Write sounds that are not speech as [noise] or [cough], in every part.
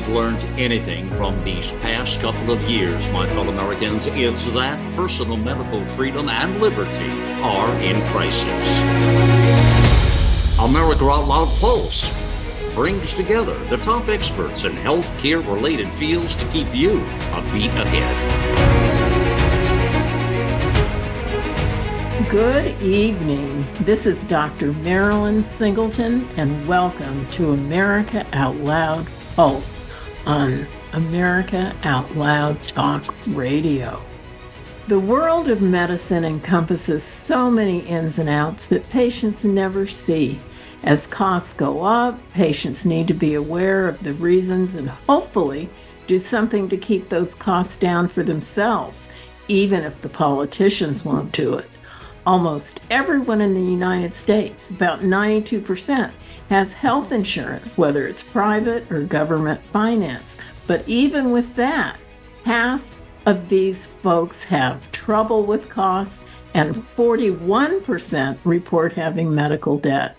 we've learned anything from these past couple of years, my fellow Americans, it's that personal medical freedom and liberty are in crisis. America Out Loud Pulse brings together the top experts in healthcare related fields to keep you a beat ahead. Good evening. This is Dr. Marilyn Singleton, and welcome to America Out Loud Pulse on America Out Loud Talk Radio. The world of medicine encompasses so many ins and outs that patients never see. As costs go up, patients need to be aware of the reasons and hopefully do something to keep those costs down for themselves, even if the politicians won't do it. Almost everyone in the United States, about 92%, has health insurance, whether it's private or government finance. But even with that, half of these folks have trouble with costs, and 41% report having medical debt.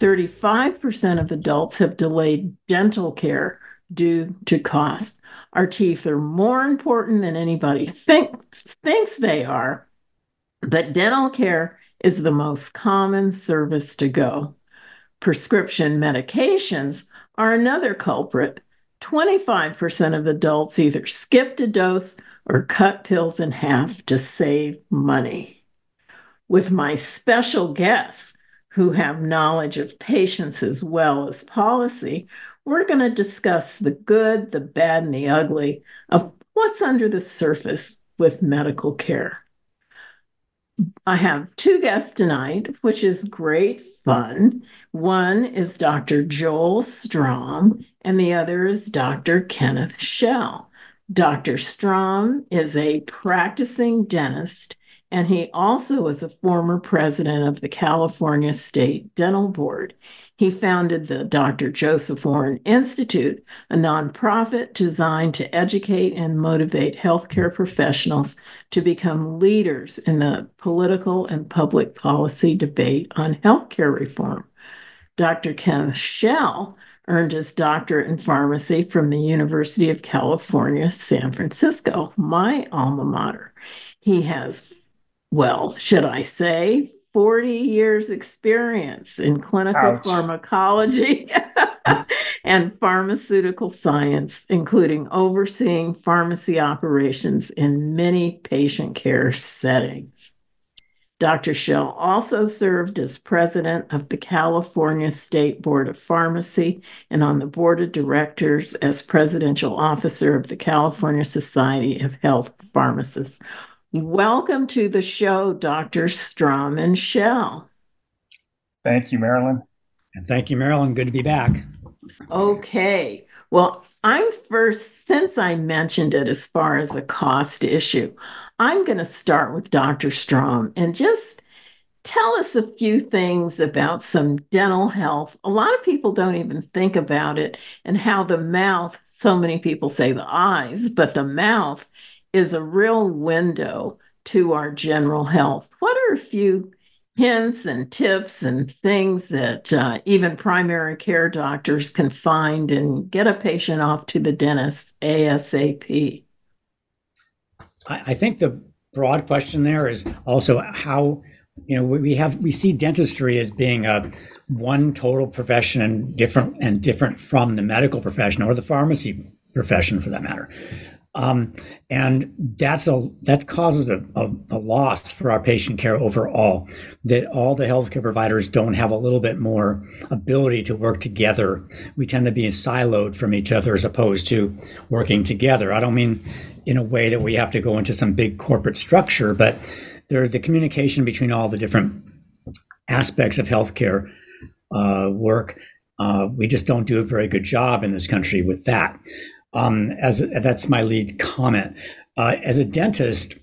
35% of adults have delayed dental care due to cost. Our teeth are more important than anybody thinks, thinks they are, but dental care is the most common service to go. Prescription medications are another culprit. 25% of adults either skipped a dose or cut pills in half to save money. With my special guests who have knowledge of patients as well as policy, we're going to discuss the good, the bad, and the ugly of what's under the surface with medical care. I have two guests tonight, which is great fun. One is Dr. Joel Strom, and the other is Dr. Kenneth Schell. Dr. Strom is a practicing dentist, and he also is a former president of the California State Dental Board. He founded the Dr. Joseph Warren Institute, a nonprofit designed to educate and motivate healthcare professionals to become leaders in the political and public policy debate on healthcare reform. Dr. Ken Schell earned his doctorate in pharmacy from the University of California, San Francisco, my alma mater. He has, well, should I say, 40 years experience in clinical Ouch. pharmacology [laughs] and pharmaceutical science, including overseeing pharmacy operations in many patient care settings. Dr. Schell also served as president of the California State Board of Pharmacy and on the board of directors as presidential officer of the California Society of Health Pharmacists. Welcome to the show, Dr. Strom and Schell. Thank you, Marilyn. And thank you, Marilyn. Good to be back. Okay. Well, I'm first, since I mentioned it as far as a cost issue, I'm going to start with Dr. Strom and just tell us a few things about some dental health. A lot of people don't even think about it and how the mouth, so many people say the eyes, but the mouth is a real window to our general health. What are a few hints and tips and things that uh, even primary care doctors can find and get a patient off to the dentist ASAP? I, I think the broad question there is also how you know we have we see dentistry as being a one total profession and different and different from the medical profession or the pharmacy profession for that matter um, and that's a that causes a, a, a, loss for our patient care overall. That all the healthcare providers don't have a little bit more ability to work together. We tend to be siloed from each other as opposed to working together. I don't mean in a way that we have to go into some big corporate structure, but there the communication between all the different aspects of healthcare uh, work. Uh, we just don't do a very good job in this country with that. Um, as a, that's my lead comment. Uh, as a dentist,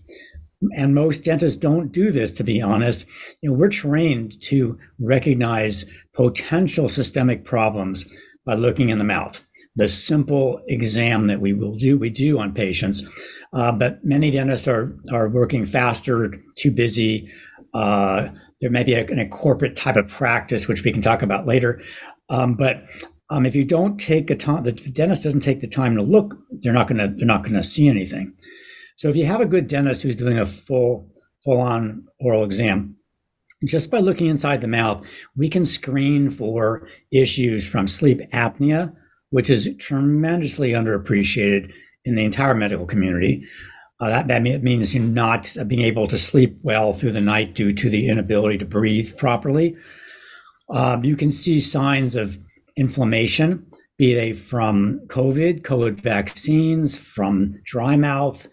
and most dentists don't do this, to be honest. You know, we're trained to recognize potential systemic problems by looking in the mouth. The simple exam that we will do, we do on patients, uh, but many dentists are are working faster, too busy. Uh, there may be a, a, corporate type of practice, which we can talk about later. Um, but um, if you don't take a time, the dentist doesn't take the time to look, they're not gonna they're not gonna see anything. So if you have a good dentist who's doing a full full on oral exam, just by looking inside the mouth, we can screen for issues from sleep apnea, which is tremendously underappreciated in the entire medical community. Uh, that, that means you're not being able to sleep well through the night due to the inability to breathe properly. Um, you can see signs of inflammation, be they from COVID, COVID vaccines, from dry mouth,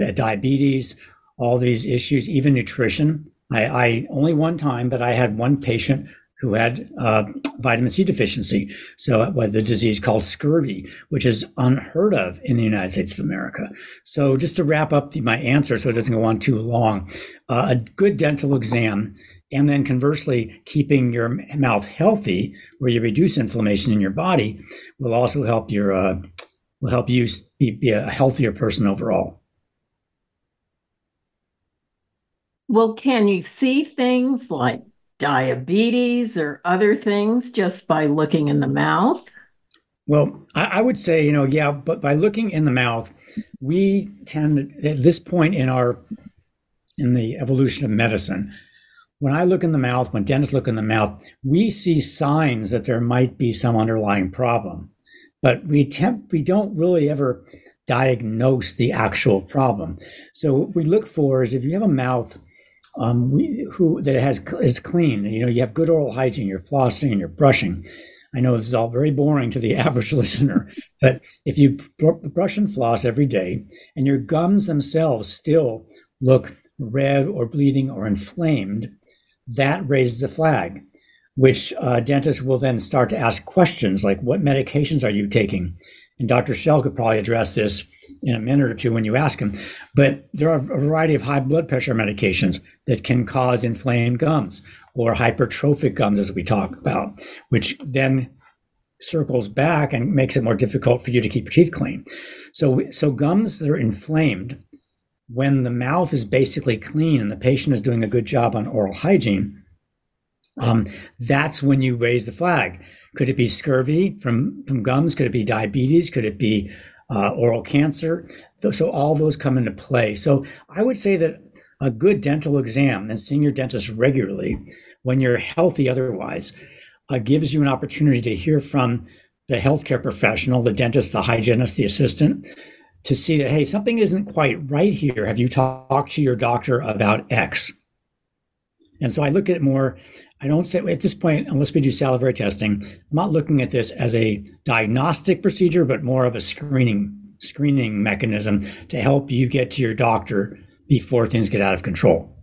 uh, diabetes, all these issues, even nutrition. I, I only one time, but I had one patient who had uh, vitamin C deficiency. So, uh, the disease called scurvy, which is unheard of in the United States of America. So, just to wrap up the, my answer so it doesn't go on too long, uh, a good dental exam and then conversely, keeping your mouth healthy, where you reduce inflammation in your body, will also help your uh, will help you be, be a healthier person overall. Well, can you see things like diabetes or other things just by looking in the mouth? Well, I, I, would say, you know, yeah, but by looking in the mouth, we tend at this point in our in the evolution of medicine, when I look in the mouth, when dentists look in the mouth, we see signs that there might be some underlying problem, but we temp, we don't really ever diagnose the actual problem. So what we look for is if you have a mouth um, we, who that has is clean, you know, you have good oral hygiene, you're flossing and you're brushing. I know this is all very boring to the [laughs] average listener, but if you br- brush and floss every day and your gums themselves still look red or bleeding or inflamed, that raises a flag, which uh, dentists will then start to ask questions like, What medications are you taking? And Dr. Schell could probably address this in a minute or two when you ask him. But there are a variety of high blood pressure medications that can cause inflamed gums or hypertrophic gums, as we talk about, which then circles back and makes it more difficult for you to keep your teeth clean. So, so gums that are inflamed when the mouth is basically clean and the patient is doing a good job on oral hygiene, um, that's when you raise the flag. Could it be scurvy from, from gums? Could it be diabetes? Could it be uh, oral cancer? So all those come into play. So I would say that a good dental exam and seeing your dentist regularly when you're healthy otherwise uh, gives you an opportunity to hear from the healthcare professional, the dentist, the hygienist, the assistant, to see that, hey, something isn't quite right here. Have you talked to your doctor about X? And so I look at it more, I don't say at this point, unless we do salivary testing, I'm not looking at this as a diagnostic procedure, but more of a screening screening mechanism to help you get to your doctor before things get out of control.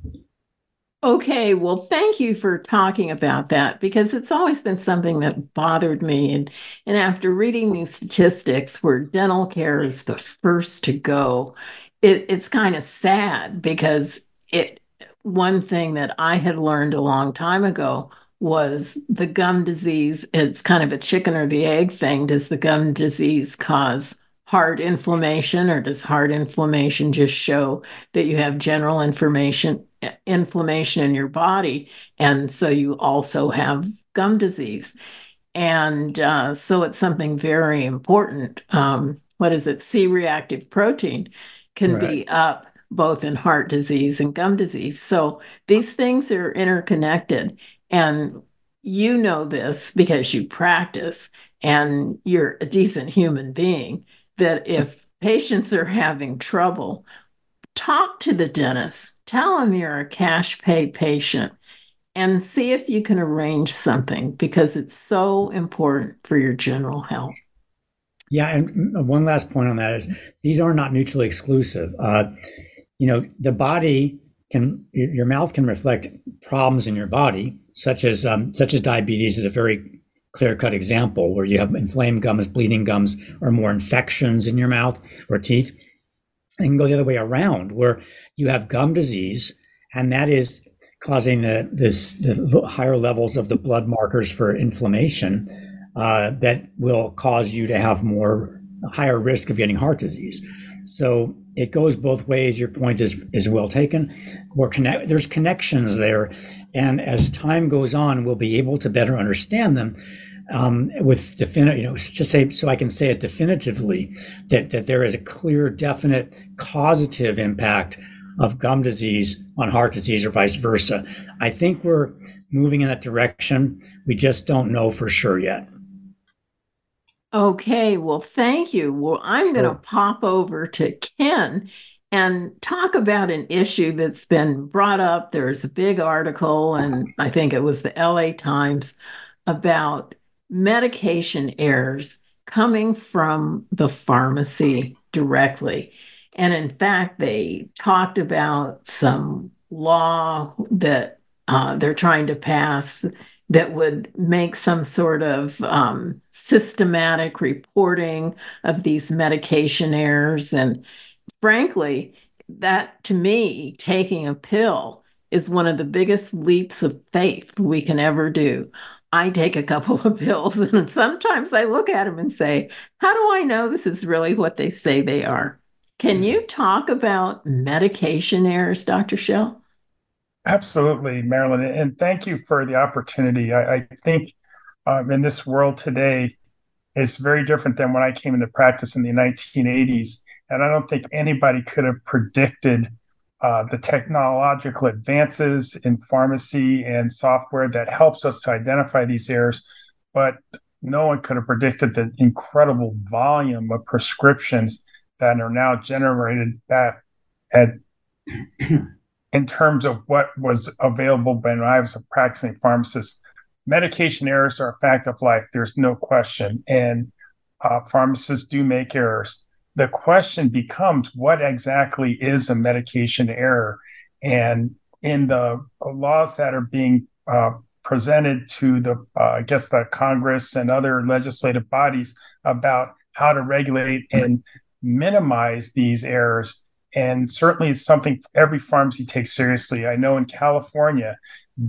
Okay, well, thank you for talking about that because it's always been something that bothered me. And, and after reading these statistics where dental care is the first to go, it, it's kind of sad because it one thing that I had learned a long time ago was the gum disease. It's kind of a chicken or the egg thing. Does the gum disease cause heart inflammation, or does heart inflammation just show that you have general information inflammation in your body, and so you also have gum disease. And uh, so it's something very important. Um, what is it? C reactive protein can right. be up both in heart disease and gum disease. So these things are interconnected. And you know this because you practice and you're a decent human being that if patients are having trouble talk to the dentist, tell them you're a cash pay patient, and see if you can arrange something because it's so important for your general health. Yeah, and one last point on that is these are not mutually exclusive. Uh, you know, the body can your mouth can reflect problems in your body, such as um, such as diabetes is a very clear cut example where you have inflamed gums, bleeding gums, or more infections in your mouth or teeth and can go the other way around, where you have gum disease, and that is causing the, this the higher levels of the blood markers for inflammation uh, that will cause you to have more higher risk of getting heart disease. So it goes both ways. Your point is is well taken. We're connect, there's connections there, and as time goes on, we'll be able to better understand them. um, with definite, you know, to say so I can say it definitively that that there is a clear, definite causative impact of gum disease on heart disease or vice versa. I think we're moving in that direction. We just don't know for sure yet. Okay, well, thank you. Well, I'm going to pop over to Ken and talk about an issue that's been brought up. There's a big article, and I think it was the LA Times about medication errors coming from the pharmacy directly. And in fact, they talked about some law that uh, they're trying to pass that would make some sort of um, systematic reporting of these medication errors. And frankly, that to me, taking a pill is one of the biggest leaps of faith we can ever do. I take a couple of [laughs] pills and sometimes I look at them and say, How do I know this is really what they say they are? Can you talk about medication errors, Dr. Schell? Absolutely, Marilyn. And thank you for the opportunity. I, I think um, in this world today, it's very different than when I came into practice in the 1980s. And I don't think anybody could have predicted uh, the technological advances in pharmacy and software that helps us to identify these errors. But no one could have predicted the incredible volume of prescriptions that are now generated back at in terms of what was available when I was a practicing pharmacist. Medication errors are a fact of life. There's no question. And uh, pharmacists do make errors. The question becomes what exactly is a medication error? And in the laws that are being uh, presented to the, uh, I guess, the Congress and other legislative bodies about how to regulate and minimize these errors, and certainly it's something every pharmacy takes seriously. I know in California,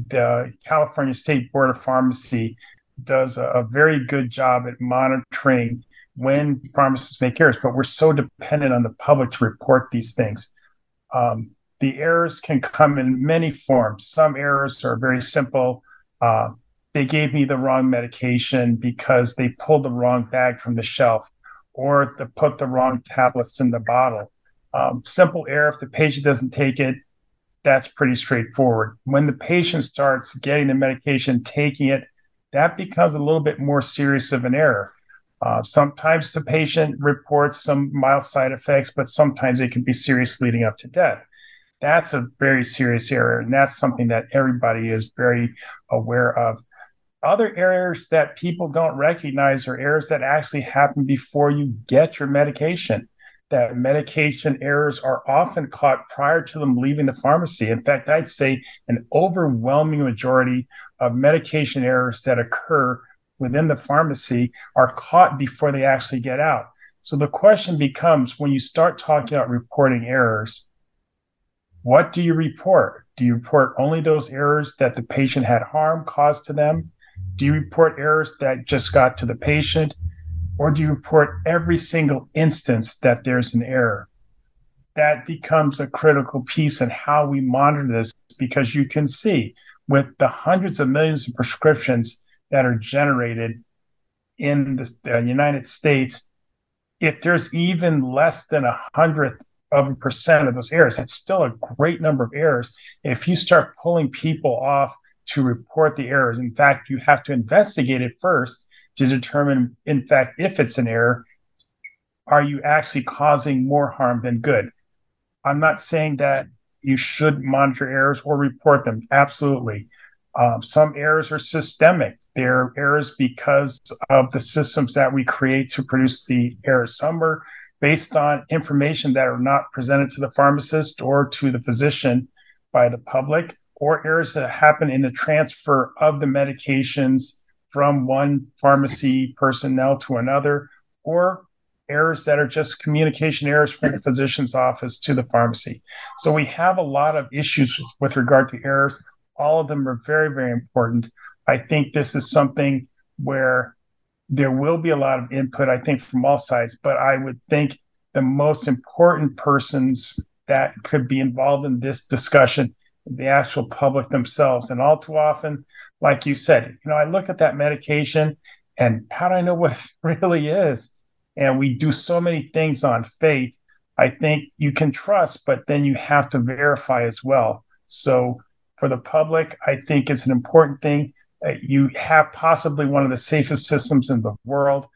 the California State Board of Pharmacy does a, a very good job at monitoring when pharmacists make errors, but we're so dependent on the public to report these things. Um, the errors can come in many forms. Some errors are very simple. Uh, they gave me the wrong medication because they pulled the wrong bag from the shelf, or they put the wrong tablets in the bottle. Um, simple error if the patient doesn't take it, that's pretty straightforward. When the patient starts getting the medication, taking it, that becomes a little bit more serious of an error. Uh, sometimes the patient reports some mild side effects, but sometimes it can be serious leading up to death. That's a very serious error, and that's something that everybody is very aware of. Other errors that people don't recognize are errors that actually happen before you get your medication that medication errors are often caught prior to them leaving the pharmacy. In fact, I'd say an overwhelming majority of medication errors that occur within the pharmacy are caught before they actually get out. So the question becomes when you start talking about reporting errors, what do you report? Do you report only those errors that the patient had harm caused to them? Do you report errors that just got to the patient? Or do you report every single instance that there's an error? That becomes a critical piece in how we monitor this because you can see with the hundreds of millions of prescriptions that are generated in the uh, United States, if there's even less than a hundredth of a percent of those errors, that's still a great number of errors. If you start pulling people off to report the errors, in fact, you have to investigate it first to determine, in fact, if it's an error, are you actually causing more harm than good? I'm not saying that you should monitor errors or report them. Absolutely. Um, some errors are systemic. They're errors because of the systems that we create to produce the errors. Some are based on information that are not presented to the pharmacist or to the physician by the public, or errors that happen in the transfer of the medications from one pharmacy personnel to another, or errors that are just communication errors from the physician's office to the pharmacy. So we have a lot of issues with regard to errors. All of them are very, very important. I think this is something where there will be a lot of input, I think, from all sides, but I would think the most important persons that could be involved in this discussion the actual public themselves. And all too often, like you said, you know, I look at that medication And how do I know [laughs] what it really is? And we do so many things on faith. I think you can trust, but then you have to verify as well. So for the public, I think it's an important thing. You have possibly one of the safest systems in the world.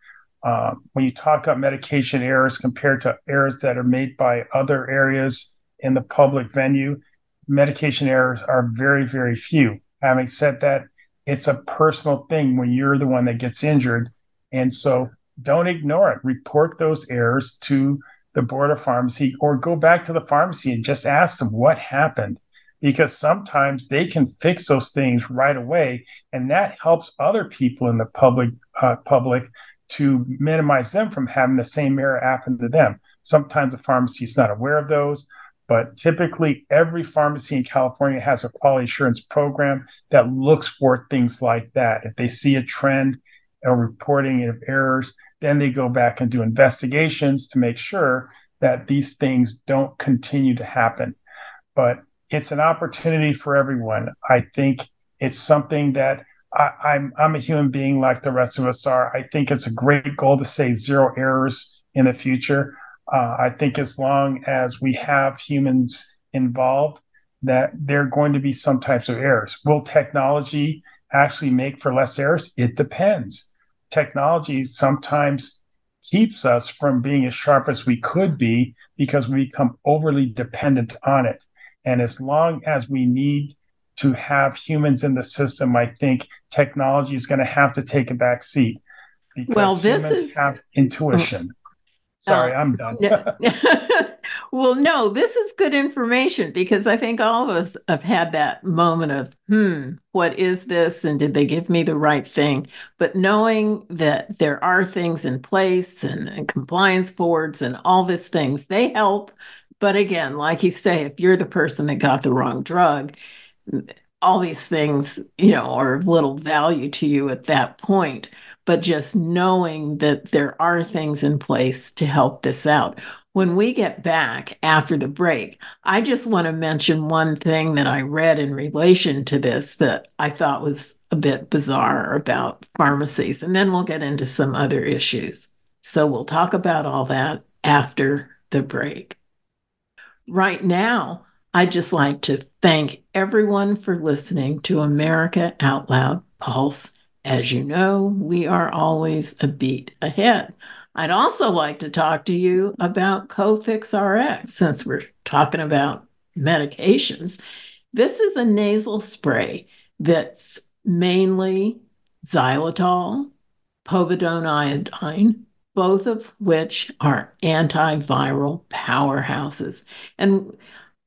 Uh, when you talk about medication errors compared to errors that are made by other areas in the public venue, medication errors are very, very few. Having said that, it's a personal thing when you're the one that gets injured. And so don't ignore it. Report those errors to the board of pharmacy or go back to the pharmacy and just ask them what happened because sometimes they can fix those things right away and that helps other people in the public uh, public to minimize them from having the same error happen to them sometimes the pharmacy is not aware of those but typically every pharmacy in california has a quality assurance program that looks for things like that if they see a trend or reporting of errors then they go back and do investigations to make sure that these things don't continue to happen but it's an opportunity for everyone. I think it's something that I, I'm I'm a human being like the rest of us are. I think it's a great goal to say zero errors in the future. Uh, I think as long as we have humans involved, that there are going to be some types of errors. Will technology actually make for less errors? It depends. Technology sometimes keeps us from being as sharp as we could be because we become overly dependent on it. And as long as we need to have humans in the system, I think technology is going to have to take a back seat because well, this humans is, have intuition. Sorry, uh, I'm done. [laughs] [laughs] well, no, this is good information because I think all of us have had that moment of, hmm, what is this? And did they give me the right thing? But knowing that there are things in place and, and compliance boards and all these things, they help but again, like you say, if you're the person that got the wrong drug, all these things, you know, are of little value to you at that point. But just knowing that there are things in place to help this out. When we get back after the break, I just want to mention one thing that I read in relation to this that I thought was a bit bizarre about pharmacies. And then we'll get into some other issues. So we'll talk about all that after the break right now, I'd just like to thank everyone for listening to America Out Loud Pulse. As you know, we are always a beat ahead. I'd also like to talk to you about Cofix RX since we're talking about medications. This is a nasal spray that's mainly xylitol, povidone iodine, both of which are antiviral powerhouses. And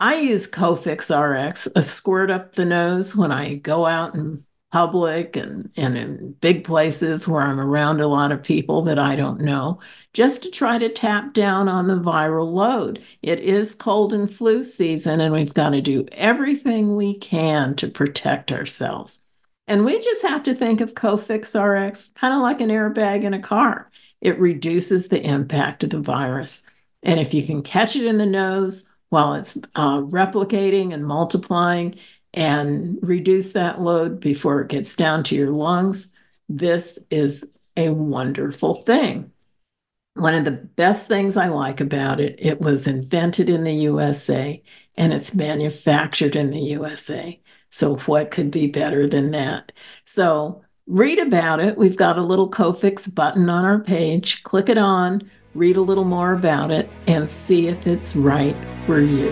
I use Cofix RX, a squirt up the nose when I go out in public and, and in big places where I'm around a lot of people that I don't know, just to try to tap down on the viral load. It is cold and flu season, and we've got to do everything we can to protect ourselves. And we just have to think of Cofix RX kind of like an airbag in a car it reduces the impact of the virus. And if you can catch it in the nose while it's uh, replicating and multiplying and reduce that load before it gets down to your lungs, this is a wonderful thing. One of the best things I like about it, it was invented in the USA and it's manufactured in the USA. So, what could be better than that? So, read about it. We've got a little Cofix button on our page. Click it on, read a little more about it, and see if it's right for you.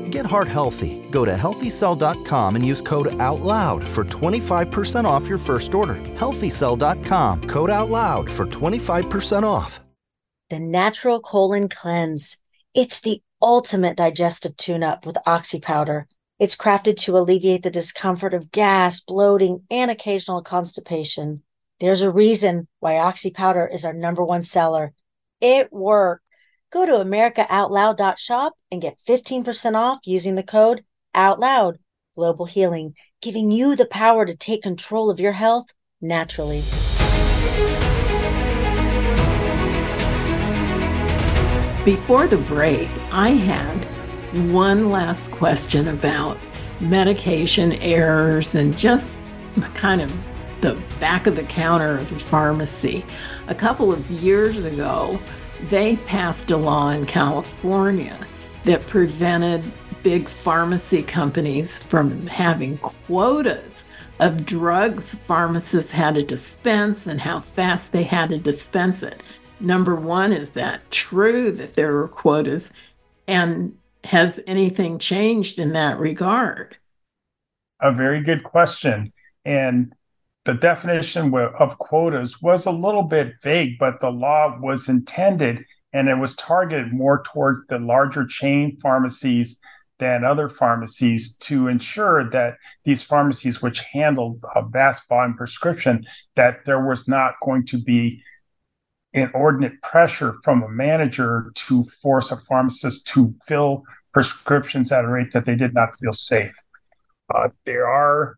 Get heart healthy. Go to healthycell.com and use code OUTLOUD for 25% off your first order. Healthycell.com, code OUTLOUD for 25% off. The Natural Colon Cleanse. It's the ultimate digestive tune up with Oxy Powder. It's crafted to alleviate the discomfort of gas, bloating, and occasional constipation. There's a reason why Oxy Powder is our number one seller. It works. Go to americaoutloud.shop and get 15% off using the code OUTLOUD. Global Healing, giving you the power to take control of your health naturally. Before the break, I had one last question about medication errors and just kind of the back of the counter of a pharmacy. A couple of years ago, they passed a law in California that prevented big pharmacy companies from having quotas of drugs pharmacists had to dispense and how fast they had to dispense it. Number one, is that true that there were quotas? And has anything changed in that regard? A very good question. And the definition of quotas was a little bit vague, but the law was intended and it was targeted more towards the larger chain pharmacies than other pharmacies to ensure that these pharmacies which handled a vast volume prescription that there was not going to be inordinate pressure from a manager to force a pharmacist to fill prescriptions at a rate that they did not feel safe. Uh, there are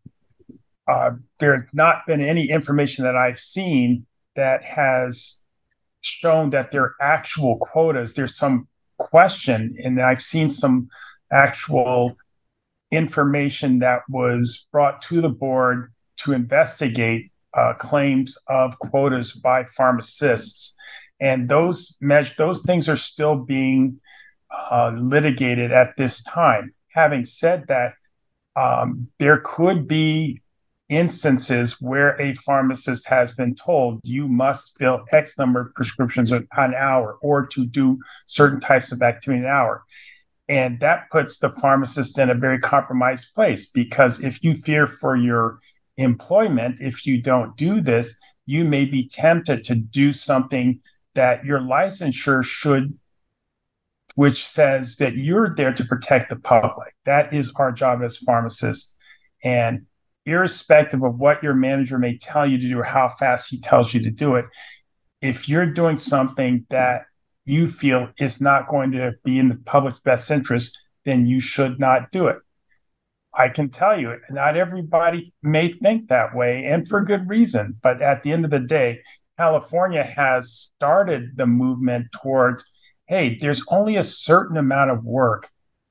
uh, there's not been any information that I've seen that has shown that there are actual quotas. There's some question, and I've seen some actual information that was brought to the board to investigate uh, claims of quotas by pharmacists, and those those things are still being uh, litigated at this time. Having said that, um, there could be instances where a pharmacist has been told you must fill X number of prescriptions an hour or to do certain types of activity an hour. And that puts the pharmacist in a very compromised place because if you fear for your employment, if you don't do this, you may be tempted to do something that your licensure should, which says that you're there to protect the public. That is our job as pharmacists. And irrespective of what your manager may tell you to do or how fast he tells you to do it, if you're doing something that you feel is not going to be in the public's best interest, then you should not do it. I can tell you, not everybody may think that way, and for good reason. But at the end of the day, California has started the movement towards hey, there's only a certain amount of work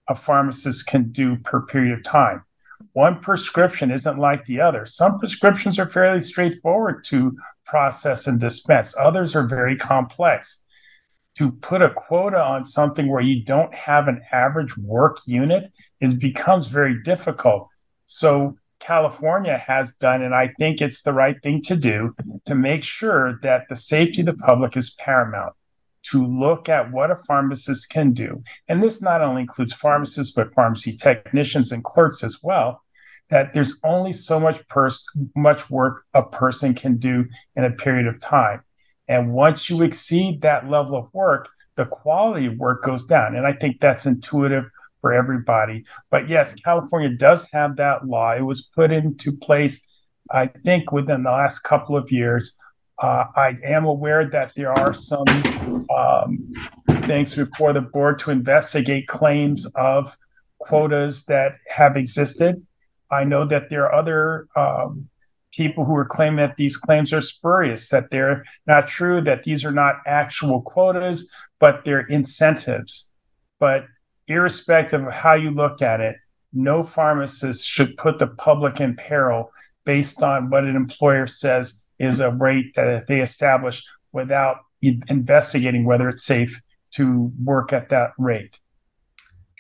a pharmacist can do per period of time one prescription isn't like the other. Some prescriptions are fairly straightforward to process and dispense, others are very complex. To put a quota on something where you don't have an average work unit is becomes very difficult. So California has done, and I think it's the right thing to do, to make sure that the safety of the public is paramount to look at what a pharmacist can do. And this not only includes pharmacists, but pharmacy technicians and clerks as well. That there's only so much pers- much work a person can do in a period of time. And once you exceed that level of work, the quality of work goes down. And I think that's intuitive for everybody. But yes, California does have that law. It was put into place, I think, within the last couple of years. Uh, I am aware that there are some um, things before the board to investigate claims of quotas that have existed. I know that there are other um, people who are claiming that these claims are spurious, that they're not true, that these are not actual quotas, but they're incentives. But irrespective of how you look at it, no pharmacist should put the public in peril based on what an employer says is a rate that they establish without investigating whether it's safe to work at that rate.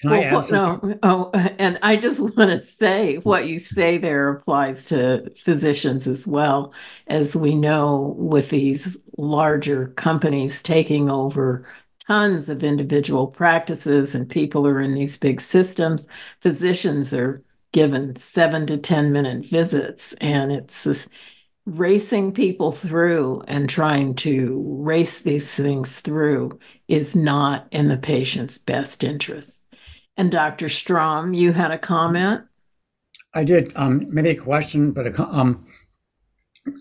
Can well, I answer? No, oh, [laughs] and I just want to say what you say there applies to physicians as well, as we know with these larger companies taking over tons of individual practices and people are in these big systems. Physicians are given seven to 10 minute visits, and it's this racing people through and trying to race these things through is not in the patient's best interest. And Dr. Strom, you had a comment? I did. Um, maybe a question, but a, um,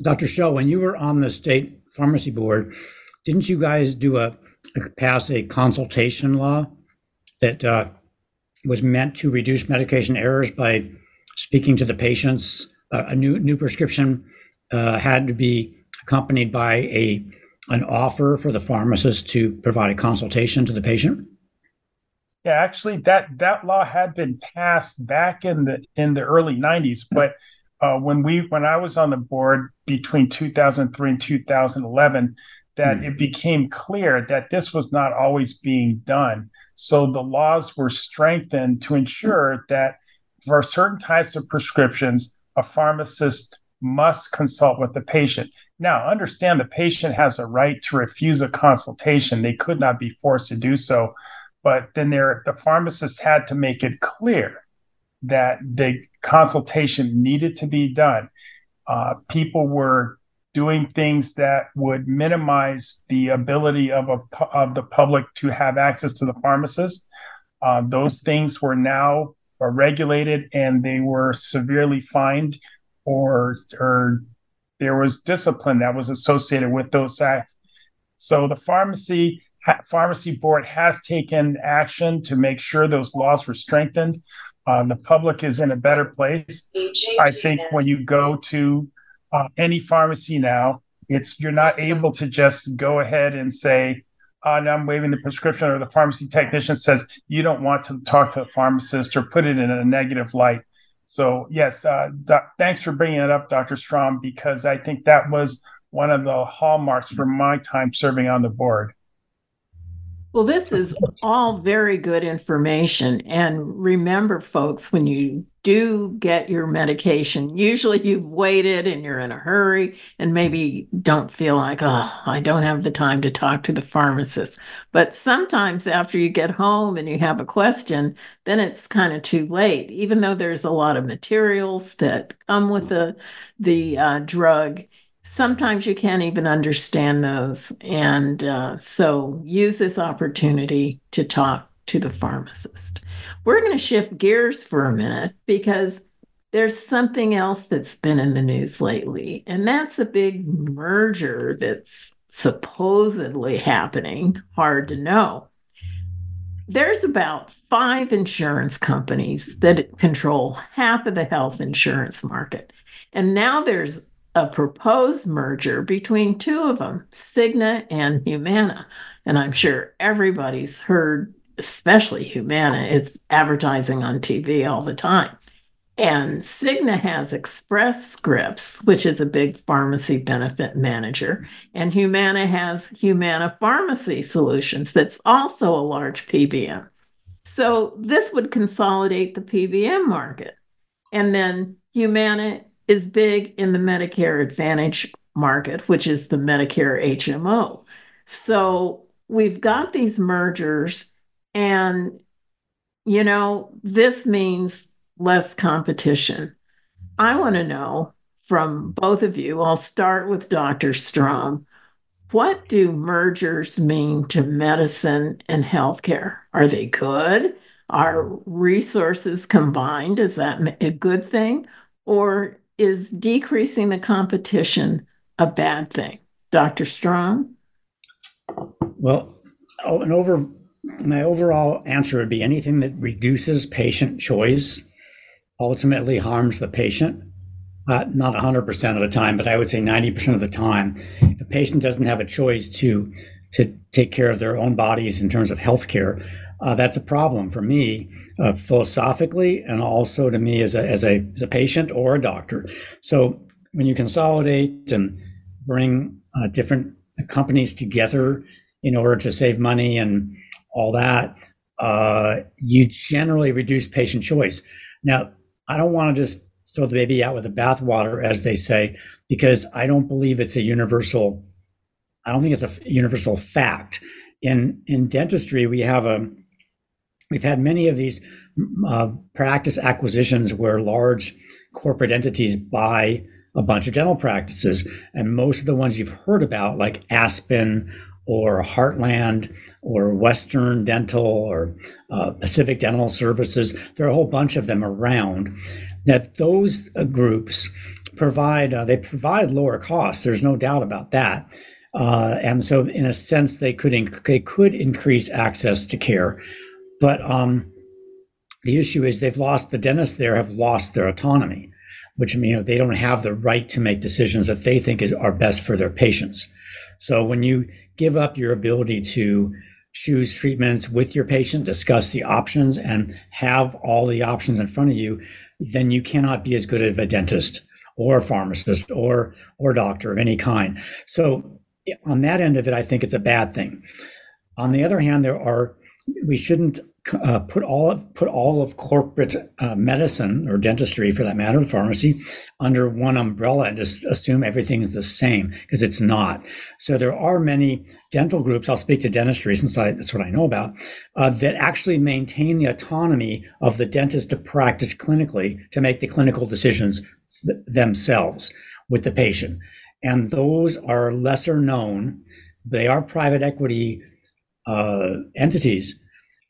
Dr. Schell, when you were on the state pharmacy board, didn't you guys do a, pass a consultation law that uh, was meant to reduce medication errors by speaking to the patients? Uh, a new new prescription uh, had to be accompanied by a an offer for the pharmacist to provide a consultation to the patient. Yeah, actually, that that law had been passed back in the in the early '90s, but uh, when we when I was on the board between 2003 and 2011, that mm. it became clear that this was not always being done. So the laws were strengthened to ensure that for certain types of prescriptions, a pharmacist must consult with the patient. Now, understand the patient has a right to refuse a consultation. They could not be forced to do so. But then there, the pharmacist had to make it clear that the consultation needed to be done. Uh, people were doing things that would minimize the ability of, a, of the public to have access to the pharmacist. Uh, those things were now regulated and they were severely fined or, or there was discipline that was associated with those acts. So the pharmacy pharmacy board has taken action to make sure those laws were strengthened. Uh, the public is in a better place. I think when you go to uh, any pharmacy now, it's you're not able to just go ahead and say, uh, now I'm waiving the prescription, or the pharmacy technician says you don't want to talk to the pharmacist or put it in a negative light. So yes, uh, doc, thanks for bringing it up, Dr. Strom, because I think that was one of the hallmarks for my time serving on the board. Well, this is all very good information. And remember, folks, when you do get your medication, usually you've waited and you're in a hurry and maybe don't feel like, oh, I don't have the time to talk to the pharmacist. But sometimes after you get home and you have a question, then it's kind of too late, even though there's a lot of materials that come with the, the uh, drug sometimes you can't even understand those. And uh, so use this opportunity to talk to the pharmacist. We're going to shift gears for a minute because there's something else that's been in the news lately, and that's a big merger that's supposedly happening. Hard to know. There's about five insurance companies that control half of the health insurance market. And now there's a proposed merger between two of them, Cigna and Humana. And I'm sure everybody's heard, especially Humana, it's advertising on TV all the time. And Cigna has Express Scripts, which is a big pharmacy benefit manager. And Humana has Humana Pharmacy Solutions, that's also a large PBM. So this would consolidate the PBM market. And then Humana is big in the Medicare Advantage market, which is the Medicare HMO. So we've got these mergers, and you know, this means less competition. I want to know from both of you, I'll start with Dr. Strom. What do mergers mean to medicine and healthcare? Are they good? Are resources combined? Is that a good thing? Or is decreasing the competition a bad thing? Dr. Strom? Well, an over my overall answer would be anything that reduces patient choice ultimately harms the patient. Uh, not 100% of the time, but I would say 90% of the time. A patient doesn't have a choice to to take care of their own bodies in terms of health care, uh, that's a problem for me uh, philosophically and also to me as a, as, a, as a patient or a doctor. So when you consolidate and bring uh, different companies together in order to save money and all that, uh, you generally reduce patient choice. Now, I don't want to just throw the baby out with the bathwater, as they say, because I don't believe it's a universal. I don't think it's a universal fact. In in dentistry, we have a we've had many of these uh, practice acquisitions where large corporate entities buy a bunch of dental practices, and most of the ones you've heard about, like Aspen or Heartland or Western Dental or uh, Pacific Dental Services. There are a whole bunch of them around. That those uh, groups provide uh, they provide lower costs. There's no doubt about that. Uh, and so, in a sense, they could inc- they could increase access to care, but um, the issue is they've lost the dentists there have lost their autonomy, which means they don't have the right to make decisions that they think is, are best for their patients. So when you give up your ability to choose treatments with your patient, discuss the options, and have all the options in front of you, then you cannot be as good of a dentist or a pharmacist or or doctor of any kind. So on that end of it, I think it's a bad thing. On the other hand, there are we shouldn't uh, put all of put all of corporate uh, medicine or dentistry, for that matter, pharmacy, under one umbrella and just assume everything is the same because it's not. So there are many dental groups. I'll speak to dentistry since I, that's what I know about uh, that actually maintain the autonomy of the dentist to practice clinically to make the clinical decisions th- themselves with the patient, and those are lesser known. They are private equity uh, entities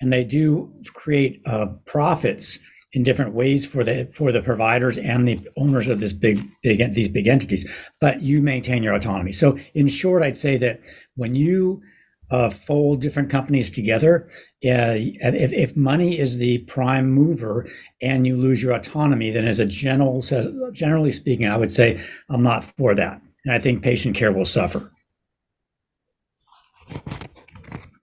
and they do create uh, profits in different ways for the for the providers and the owners of this big big these big entities but you maintain your autonomy. So in short i'd say that when you uh, fold different companies together uh, if, if money is the prime mover and you lose your autonomy then as a general generally speaking i would say i'm not for that. And i think patient care will suffer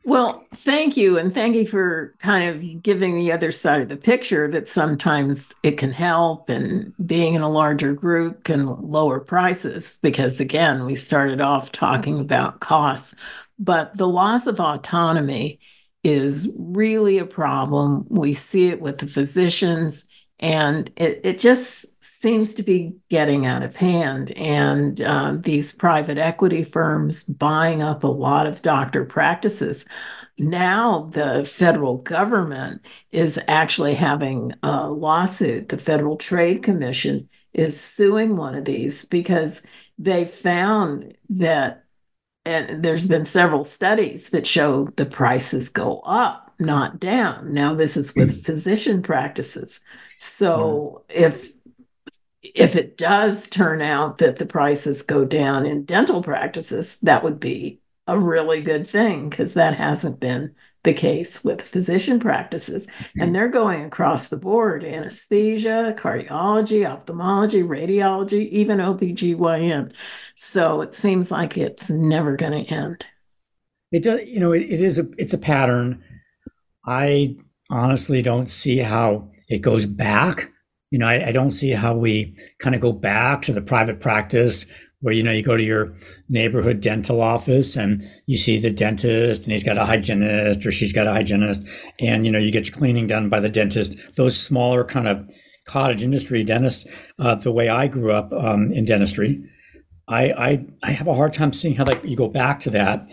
well, thank you. And thank you for kind of giving the other side of the picture that sometimes it can help and being in a larger group can lower prices because, again, we started off talking about costs. But the loss of autonomy is really a problem. We see it with the physicians, and it, it just seems to be getting out of hand. And uh, these private equity firms buying up a lot of doctor practices. Now, the federal government is actually having a lawsuit. The Federal Trade Commission is suing one of these because they found that, and there's been several studies that show the prices go up, not down. Now, this is with hmm. physician practices. So, hmm. if if it does turn out that the prices go down in dental practices, that would be a really good thing because that hasn't been the case with physician practices. Mm-hmm. And they're going across the board anesthesia, cardiology, ophthalmology, radiology, even OBGYN. So it seems like it's never going to end. It does, you know, it, it is a it's a pattern. I honestly don't see how it goes back you know, I, I don't see how we kind of go back to the private practice where you know you go to your neighborhood dental office and you see the dentist and he's got a hygienist or she's got a hygienist and you know you get your cleaning done by the dentist. Those smaller kind of cottage industry dentists uh, the way i grew up um, in dentistry I, I i have a hard time seeing how like you go back to that.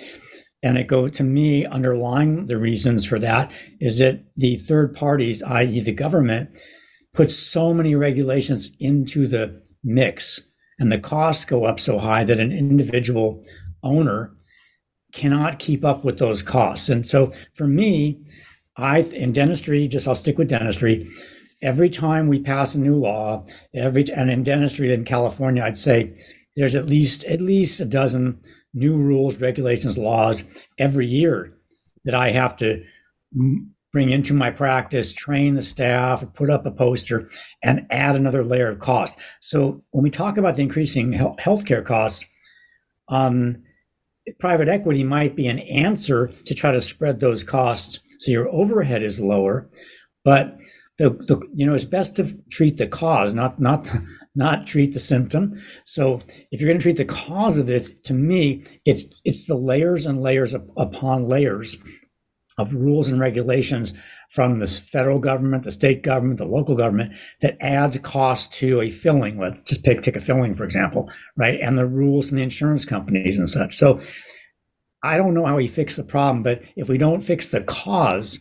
And it go to me underlying the reasons for that is that the third parties i.e the government put so many regulations into the mix and the costs go up so high that an individual owner cannot keep up with those costs. And so for me, I in dentistry, just I'll stick with dentistry. Every time we pass a new law, every and in dentistry in California, I'd say there's at least at least a dozen new rules, regulations, laws every year that I have to bring into my practice, train the staff, put up a poster, and add another layer of cost. So when we talk about the increasing healthcare costs, um, private equity might be an answer to try to spread those costs so your overhead is lower. But the, the you know it's best to treat the cause, not not not treat the symptom. So if you're going to treat the cause of this, to me, it's it's the layers and layers upon layers of rules and regulations from the federal government, the state government, the local government that adds cost to a filling. Let's just pick take a filling, for example, right? And the rules from the insurance companies and such. So I don't know how we fix the problem, but if we don't fix the cause,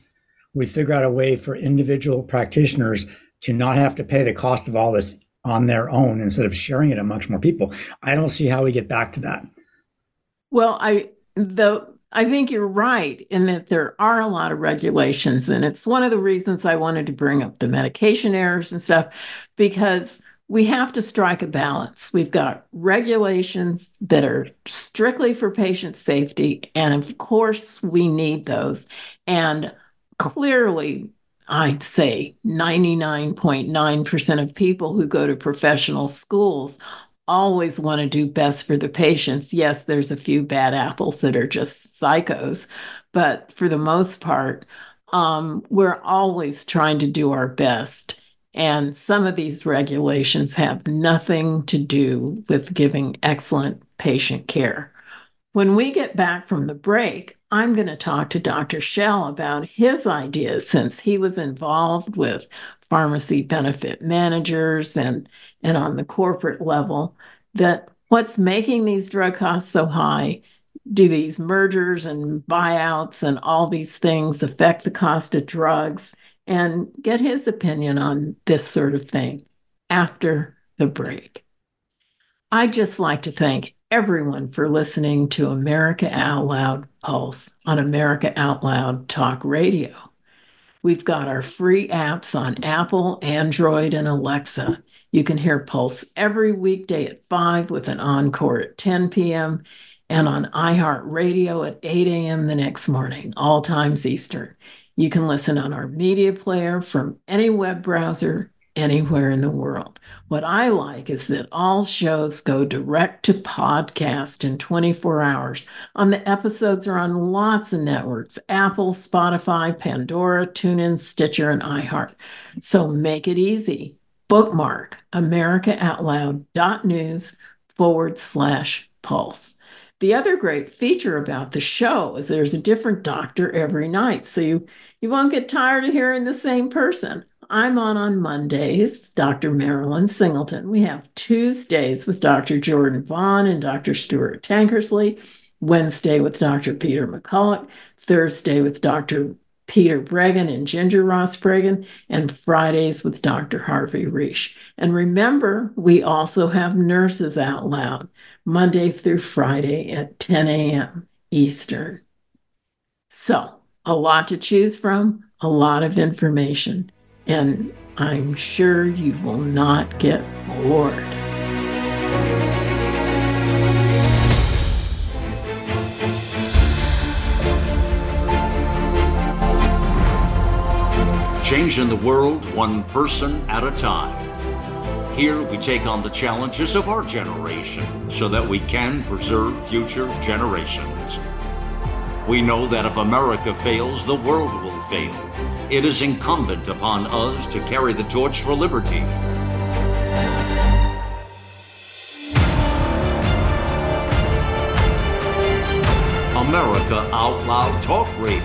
we figure out a way for individual practitioners to not have to pay the cost of all this on their own instead of sharing it amongst more people. I don't see how we get back to that. Well, I the I think you're right in that there are a lot of regulations, and it's one of the reasons I wanted to bring up the medication errors and stuff because we have to strike a balance. We've got regulations that are strictly for patient safety, and of course, we need those. And clearly, I'd say 99.9% of people who go to professional schools always want to do best for the patients. Yes, there's a few bad apples that are just psychos, but for the most part, um, we're always trying to do our best. And some of these regulations have nothing to do with giving excellent patient care. When we get back from the break, I'm going to talk to Dr. Schell about his ideas since he was involved with pharmacy benefit managers and, and on the corporate level that what's making these drug costs so high do these mergers and buyouts and all these things affect the cost of drugs and get his opinion on this sort of thing after the break. I'd just like to thank everyone for listening to America Out Loud Pulse on America Out Loud Talk Radio. We've got our free apps on Apple, Android, and Alexa. You can hear Pulse every weekday at 5 with an encore at 10 p.m. and on iHeartRadio at 8 a.m. the next morning, all times Eastern. You can listen on our media player from any web browser anywhere in the world. What I like is that all shows go direct to podcast in 24 hours. On the episodes are on lots of networks Apple, Spotify, Pandora, TuneIn, Stitcher, and iHeart. So make it easy. Bookmark americaoutloud.news forward slash pulse. The other great feature about the show is there's a different doctor every night. So you, you won't get tired of hearing the same person. I'm on on Mondays, Dr. Marilyn Singleton. We have Tuesdays with Dr. Jordan Vaughn and Dr. Stuart Tankersley, Wednesday with Dr. Peter McCullough, Thursday with Dr. Peter Breggin and Ginger Ross Breggin, and Fridays with Dr. Harvey Risch. And remember, we also have Nurses Out Loud, Monday through Friday at 10 a.m. Eastern. So, a lot to choose from, a lot of information and I'm sure you will not get bored. Changing the world one person at a time. Here we take on the challenges of our generation so that we can preserve future generations. We know that if America fails, the world will fail it is incumbent upon us to carry the torch for liberty. America Out Loud Talk Radio.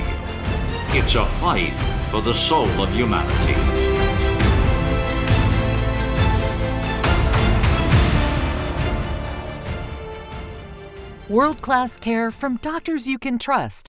It's a fight for the soul of humanity. World class care from doctors you can trust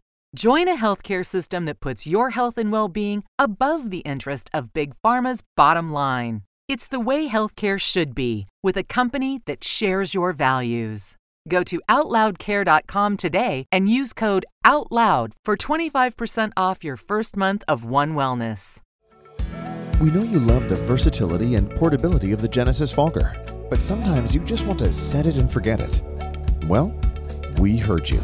Join a healthcare system that puts your health and well being above the interest of Big Pharma's bottom line. It's the way healthcare should be, with a company that shares your values. Go to OutLoudCare.com today and use code OUTLOUD for 25% off your first month of One Wellness. We know you love the versatility and portability of the Genesis Fogger, but sometimes you just want to set it and forget it. Well, we heard you.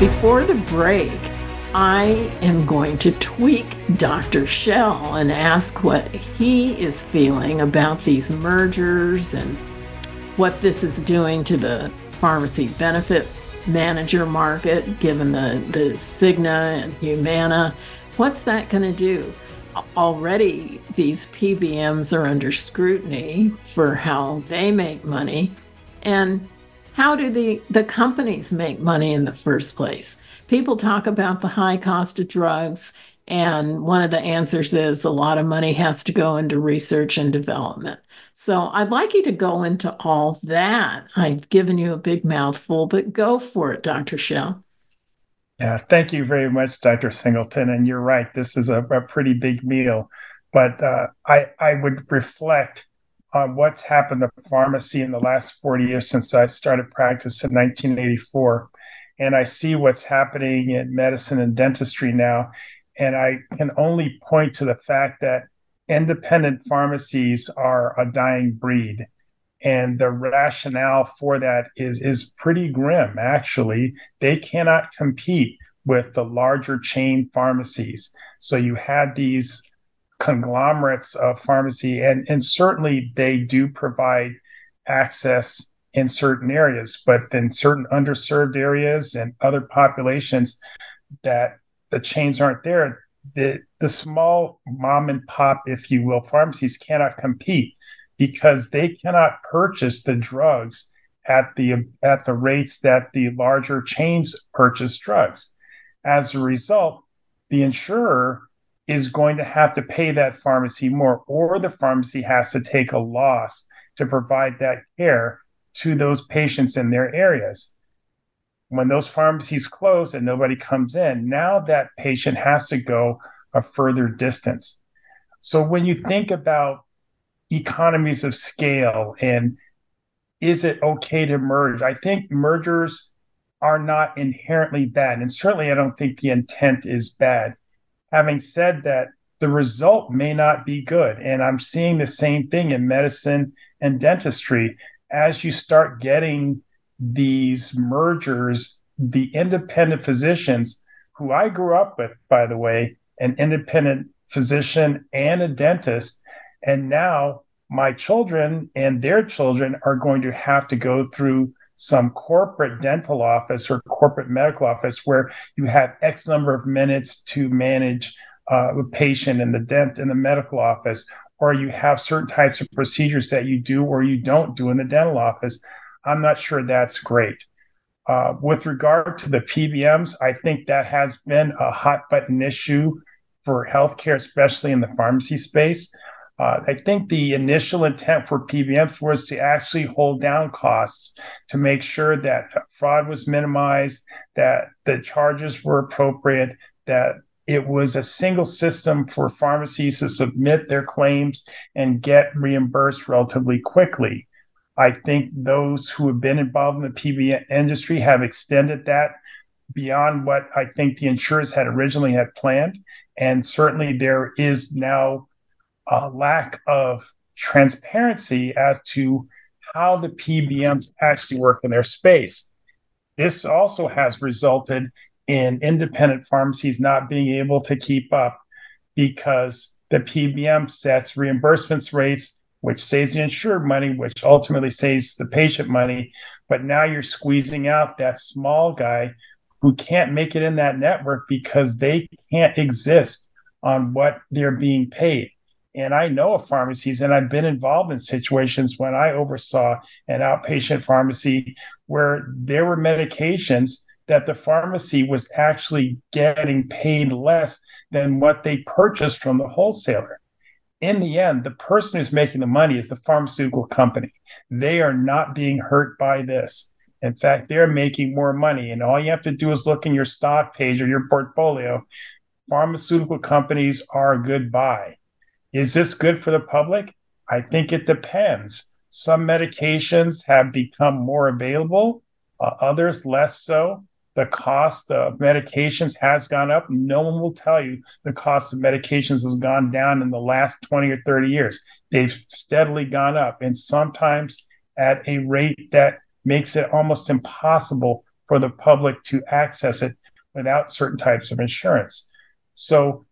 Before the break, I am going to tweak Dr. Schell and ask what he is feeling about these mergers and what this is doing to the pharmacy benefit manager market, given the, the Cigna and Humana. What's that going to do? Already, these PBMs are under scrutiny for how they make money. And how do the, the companies make money in the first place? People talk about the high cost of drugs, and one of the answers is a lot of money has to go into research and development. So I'd like you to go into all that. I've given you a big mouthful, but go for it, Dr. Schell. Yeah, thank you very much, Dr. Singleton. And you're right, this is a, a pretty big meal. But uh, I, I would reflect on what's happened to pharmacy in the last 40 years since I started practice in 1984. And I see what's happening in medicine and dentistry now. And I can only point to the fact that independent pharmacies are a dying breed. And the rationale for that is, is pretty grim, actually. They cannot compete with the larger chain pharmacies. So you had these conglomerates of pharmacy, and, and certainly they do provide access in certain areas, but in certain underserved areas and other populations that the chains aren't there, the, the small mom and pop, if you will, pharmacies cannot compete because they cannot purchase the drugs at the at the rates that the larger chains purchase drugs. As a result, the insurer is going to have to pay that pharmacy more, or the pharmacy has to take a loss to provide that care to those patients in their areas. When those pharmacies close and nobody comes in, now that patient has to go a further distance. So when you think about economies of scale and is it okay to merge? I think mergers are not inherently bad. And certainly, I don't think the intent is bad. Having said that, the result may not be good. And I'm seeing the same thing in medicine and dentistry. As you start getting these mergers, the independent physicians, who I grew up with, by the way, an independent physician and a dentist, and now my children and their children are going to have to go through some corporate dental office or corporate medical office where you have X number of minutes to manage uh, a patient in the dent in the medical office, or you have certain types of procedures that you do or you don't do in the dental office. I'm not sure that's great. Uh, with regard to the PBMs, I think that has been a hot button issue for healthcare, especially in the pharmacy space. Uh, I think the initial intent for PBMs was to actually hold down costs to make sure that fraud was minimized, that the charges were appropriate, that it was a single system for pharmacies to submit their claims and get reimbursed relatively quickly. I think those who have been involved in the PBM industry have extended that beyond what I think the insurers had originally had planned. And certainly there is now a lack of transparency as to how the PBMs actually work in their space. This also has resulted in independent pharmacies not being able to keep up because the PBM sets reimbursements rates, which saves the insured money, which ultimately saves the patient money. But now you're squeezing out that small guy who can't make it in that network because they can't exist on what they're being paid. And I know of pharmacies, and I've been involved in situations when I oversaw an outpatient pharmacy where there were medications that the pharmacy was actually getting paid less than what they purchased from the wholesaler. In the end, the person who's making the money is the pharmaceutical company. They are not being hurt by this. In fact, they're making more money. And all you have to do is look in your stock page or your portfolio. Pharmaceutical companies are a good buy. Is this good for the public? I think it depends. Some medications have become more available, uh, others less so. The cost of medications has gone up. No one will tell you the cost of medications has gone down in the last 20 or 30 years. They've steadily gone up, and sometimes at a rate that makes it almost impossible for the public to access it without certain types of insurance. So,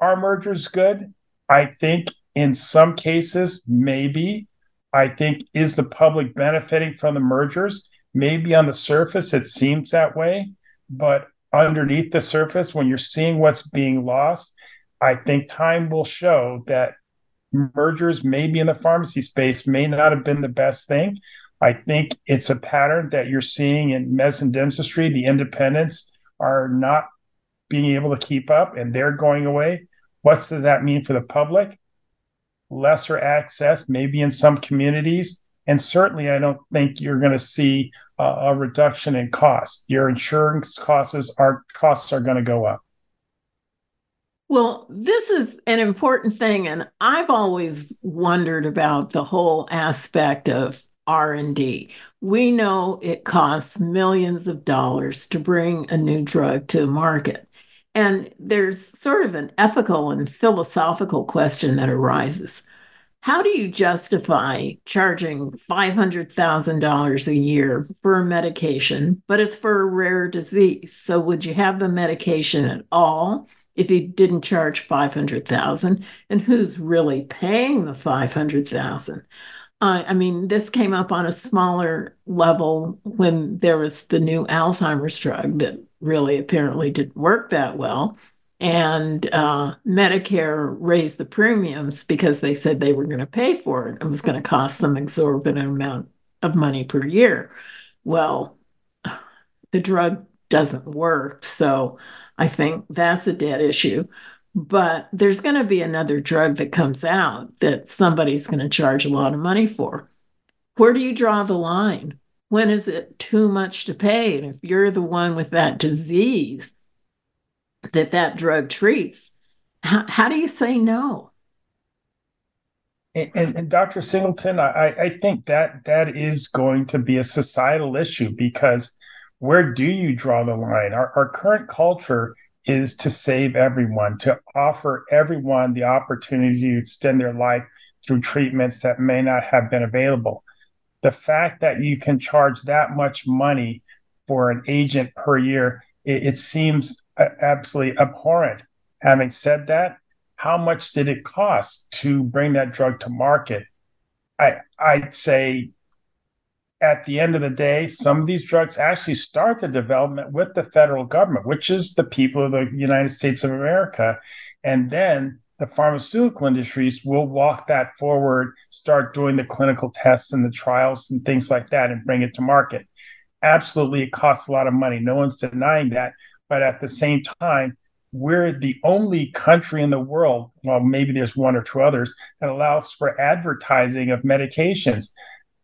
are mergers good? I think in some cases, maybe. I think is the public benefiting from the mergers? Maybe on the surface it seems that way, but underneath the surface, when you're seeing what's being lost, I think time will show that mergers, maybe in the pharmacy space, may not have been the best thing. I think it's a pattern that you're seeing in medicine dentistry. The independents are not being able to keep up and they're going away. What does that mean for the public? Lesser access, maybe in some communities. And certainly, I don't think you're going to see a reduction in cost. Your insurance costs are costs are going to go up. Well, this is an important thing, and I've always wondered about the whole aspect of R&D. We know it costs millions of dollars to bring a new drug to market. And there's sort of an ethical and philosophical question that arises. How do you justify charging $500,000 a year for a medication, but it's for a rare disease? So would you have the medication at all if you didn't charge 500,000? And who's really paying the 500,000? Uh, I mean, this came up on a smaller level when there was the new Alzheimer's drug that really apparently didn't work that well. And uh, Medicare raised the premiums because they said they were going to pay for it. It was going to cost some exorbitant amount of money per year. Well, the drug doesn't work. So I think that's a dead issue. But there's going to be another drug that comes out that somebody's going to charge a lot of money for. Where do you draw the line? When is it too much to pay? And if you're the one with that disease that that drug treats, how, how do you say no? And, and, and, Dr. Singleton, I, I think that that is going to be a societal issue because where do you draw the line? Our, our current culture is to save everyone, to offer everyone the opportunity to extend their life through treatments that may not have been available the fact that you can charge that much money for an agent per year, it, it seems uh, absolutely abhorrent. Having said that, how much did it cost to bring that drug to market? I I'd say at the end of the day, some of these drugs actually start the development with the federal government, which is the people of the United States of America. And then the pharmaceutical industries will walk that forward, start doing the clinical tests and the trials and things like that, and bring it to market. Absolutely, it costs a lot of money. No one's denying that. But at the same time, we're the only country in the world, well, maybe there's one or two others, that allows for advertising of medications.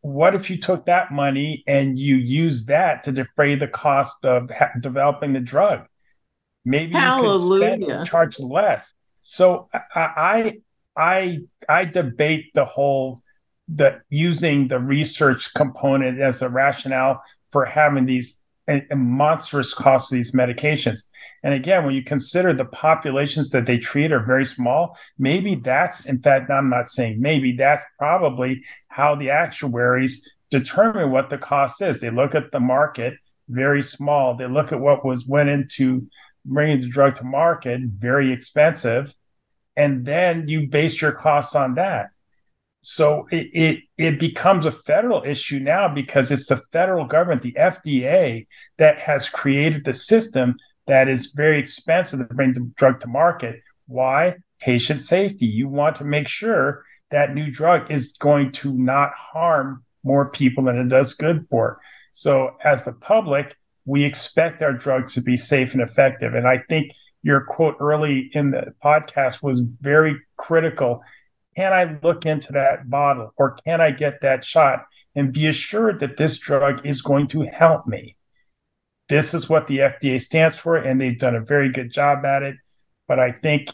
What if you took that money and you use that to defray the cost of ha- developing the drug? Maybe Hallelujah. you could spend, charge less so I I I debate the whole the using the research component as a rationale for having these monstrous costs of these medications. And again, when you consider the populations that they treat are very small, maybe that's in fact I'm not saying maybe that's probably how the actuaries determine what the cost is. They look at the market very small. They look at what was went into bringing the drug to market, very expensive, and then you base your costs on that. So it, it it becomes a federal issue now because it's the federal government, the FDA, that has created the system that is very expensive to bring the drug to market. Why? patient safety. You want to make sure that new drug is going to not harm more people than it does good for. So, as the public, we expect our drugs to be safe and effective. And I think your quote early in the podcast was very critical. Can I look into that bottle or can I get that shot and be assured that this drug is going to help me? This is what the FDA stands for, and they've done a very good job at it. But I think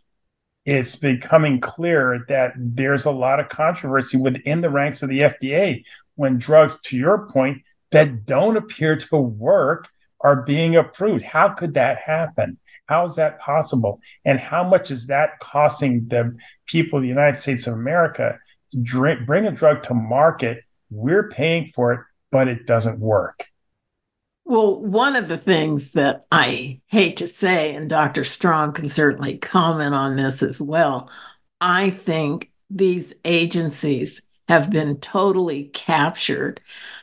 it's becoming clear that there's a lot of controversy within the ranks of the FDA when drugs, to your point, that don't appear to work are being approved. How could that happen? How is that possible? And how much is that costing the people of the United States of America to drink, bring a drug to market? We're paying for it, but it doesn't work. Well, one of the things that I hate to say, and Dr. Strom can certainly comment on this as well, I think these agencies have been totally captured.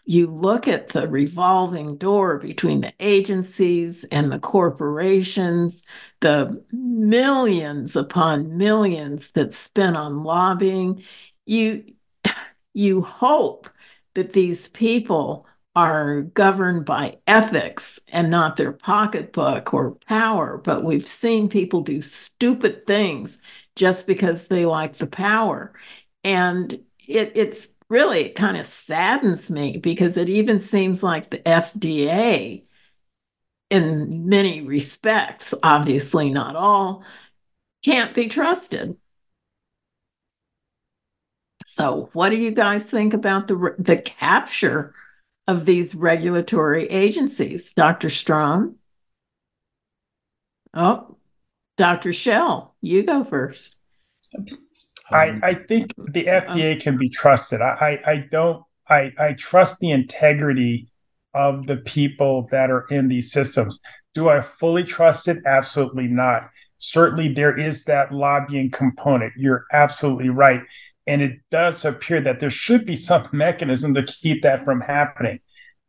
You look at the revolving door between the agencies and the corporations, the millions upon millions that spent on lobbying. You, you hope that these people are governed by ethics and not their pocketbook or power. But we've seen people do stupid things just because they like the power. And it, it's really, it kind of saddens me because it even seems like the FDA, in many respects, obviously not all, can't be trusted. So, what do you guys think about the the capture of these regulatory agencies. Dr. Strom? Oh, Dr. Schell, you go first. I, um, I think the uh, FDA can be trusted. I, I, I don't I, I trust the integrity of the people that are in these systems. Do I fully trust it? Absolutely not. Certainly, there is that lobbying component. You're absolutely right. And it does appear that there should be some [laughs] mechanism to keep that from happening.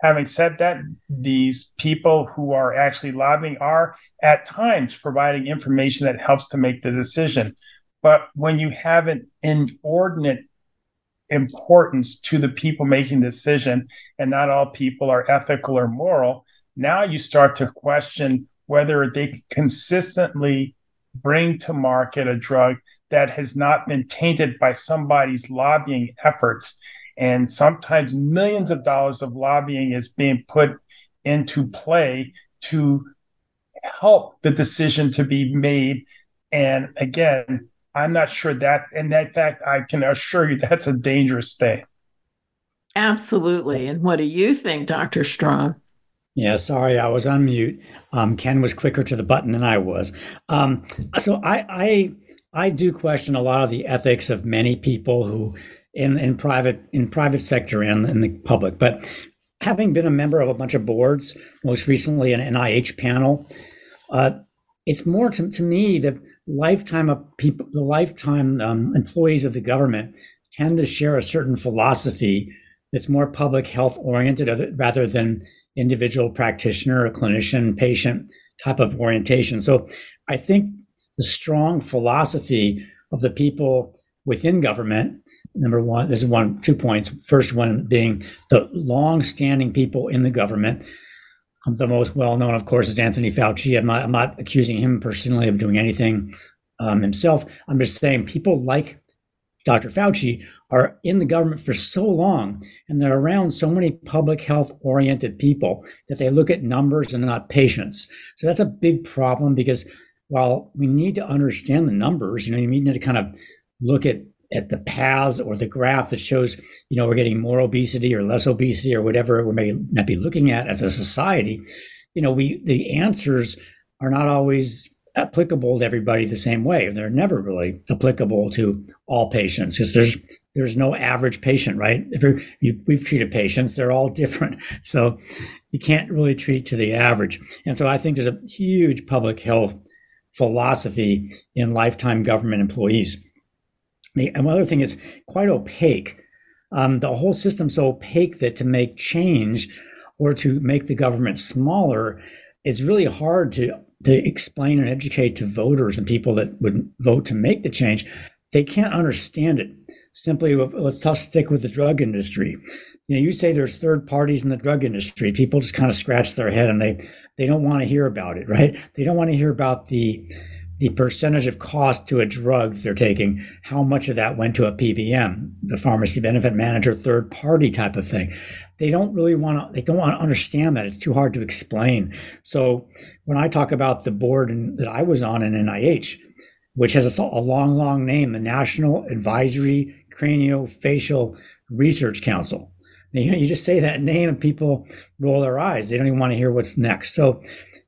Having said that, these people who are actually lobbying are at times providing information that helps to make the decision. But when you have an inordinate importance to the people making decision, and not all people are ethical or moral, now you start to question whether they consistently bring to market a drug that has not been tainted by somebody's lobbying efforts. And sometimes millions of dollars of lobbying is being put into play to help the decision to be made. And again, I'm not sure that, and that fact, I can assure you [laughs] that's a dangerous thing. Absolutely. And what do you think, Dr. Strom? Yeah, sorry, I was on mute. Um, Ken was quicker to the button than I was. Um, so I, I, I do question a lot of the ethics of many people who, in in private in private sector and in the public, but having been a member of a bunch of boards, most recently an NIH panel, uh, it's more to, to me the lifetime of people, the lifetime um, employees of the government tend to share a certain philosophy that's more public health oriented rather than individual practitioner or clinician patient type of orientation. So I think the strong philosophy of the people within government, number one, there's one, two points. First one being the long-standing people in the government. The most well-known, of course, is Anthony Fauci. I'm not, I'm not accusing him personally of doing anything um, himself. I'm just saying people like Dr. Fauci are in the government for so long and they're around so many public health oriented people that they look at numbers and not patients. So that's a big problem because while we need to understand the numbers, you know, you need to kind of look at at the paths or the graph that shows, you know, we're getting more obesity or less obesity or whatever we may not be looking at as a society, you know, we the answers are not always applicable to everybody the same way. They're never really applicable to all patients because there's there's no average patient, right? If you, we've treated patients, they're all [laughs] different, so you can't really treat to the average. And so I think there's a huge public health philosophy in lifetime government employees. The other thing is quite opaque. Um, the whole system's so opaque that to make change or to make the government smaller, it's really hard to to explain and educate to voters and people that would vote to make the change, they can't understand it. Simply, let's talk, stick with the drug industry. You know, you say there's third parties in the drug industry. People just kind of scratch their head and they they don't want to hear about it, right? They don't want to hear about the the percentage of cost to a drug they're taking, how much of that went to a PBM, the pharmacy benefit manager, third party type of thing. They don't really want to, they don't want to understand that. It's too hard to explain. So when I talk about the board in, that I was on in NIH, which has a, a long, long name, the National Advisory Craniofacial Research Council. You, know, you just say that name and people roll their eyes. They don't even want to hear what's next. So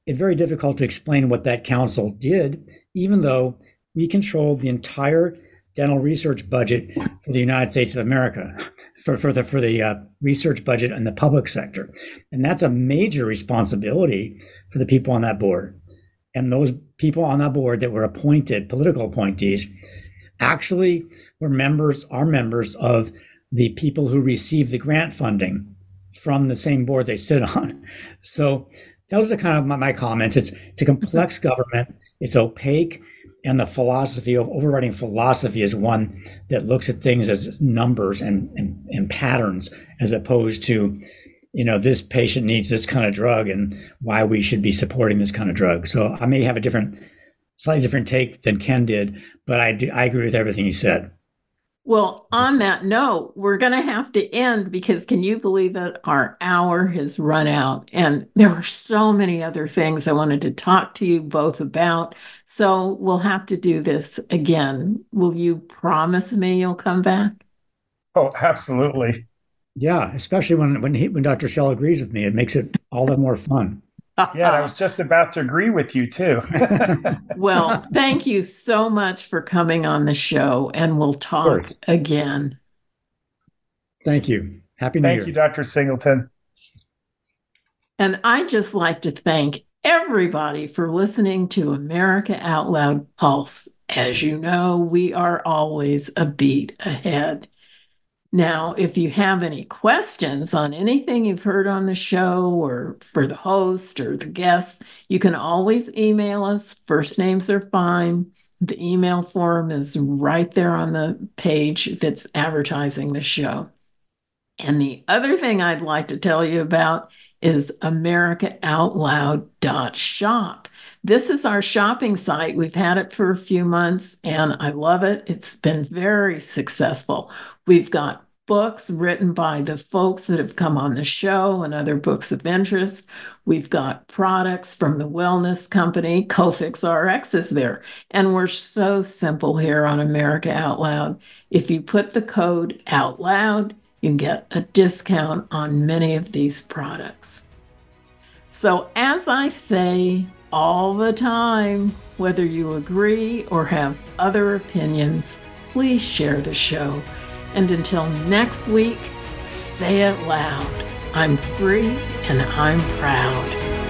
it's very difficult to explain what that council did, even though we control the entire dental research budget for the United States of America, for, for the for the uh, research budget in the public sector, and that's a major responsibility for the people on that board. And those people on that board that were appointed, political appointees, actually were members, are members of the people who receive the grant funding from the same board they sit on. [laughs] So those are kind of my, my comments. It's it's a complex [laughs] government. It's opaque, and the philosophy of overriding philosophy is one that looks at things as numbers and, and, and patterns, as opposed to, you know, this patient needs this kind of drug and why we should be supporting this kind of drug. So I may have a different, slightly different take than Ken did, but I do I agree with everything he said. Well, on that note, we're going to have to end because can you believe it? Our hour has run out, and there were so many other things I wanted to talk to you both about. So we'll have to do this again. Will you promise me you'll come back? Oh, absolutely. Yeah, especially when when he, when Dr. Schell agrees with me, it makes it all the more fun yeah, I was just about to agree with you too. [laughs] well, thank you so much for coming on the show, and we'll talk again. Thank you. Happy New thank Year. Thank you, Dr. Singleton. And I'd just like to thank everybody for listening to America Out Loud Pulse. As you know, we are always a beat ahead. Now, if you have any questions on anything you've heard on the show or for the host or the guests, you can always email us. First names are fine. The email form is right there on the page that's advertising the show. And the other thing I'd like to tell you about is americaoutloud.shop. This is our shopping site. We've had it for a few months and I love it. It's been very successful. We've got books written by the folks that have come on the show and other books of interest. We've got products from the wellness company. Cofix RX is there. And we're so simple here on America Out Loud. If you put the code out loud, you get a discount on many of these products. So, as I say all the time, whether you agree or have other opinions, please share the show and until next week, say it loud I'm free and I'm proud.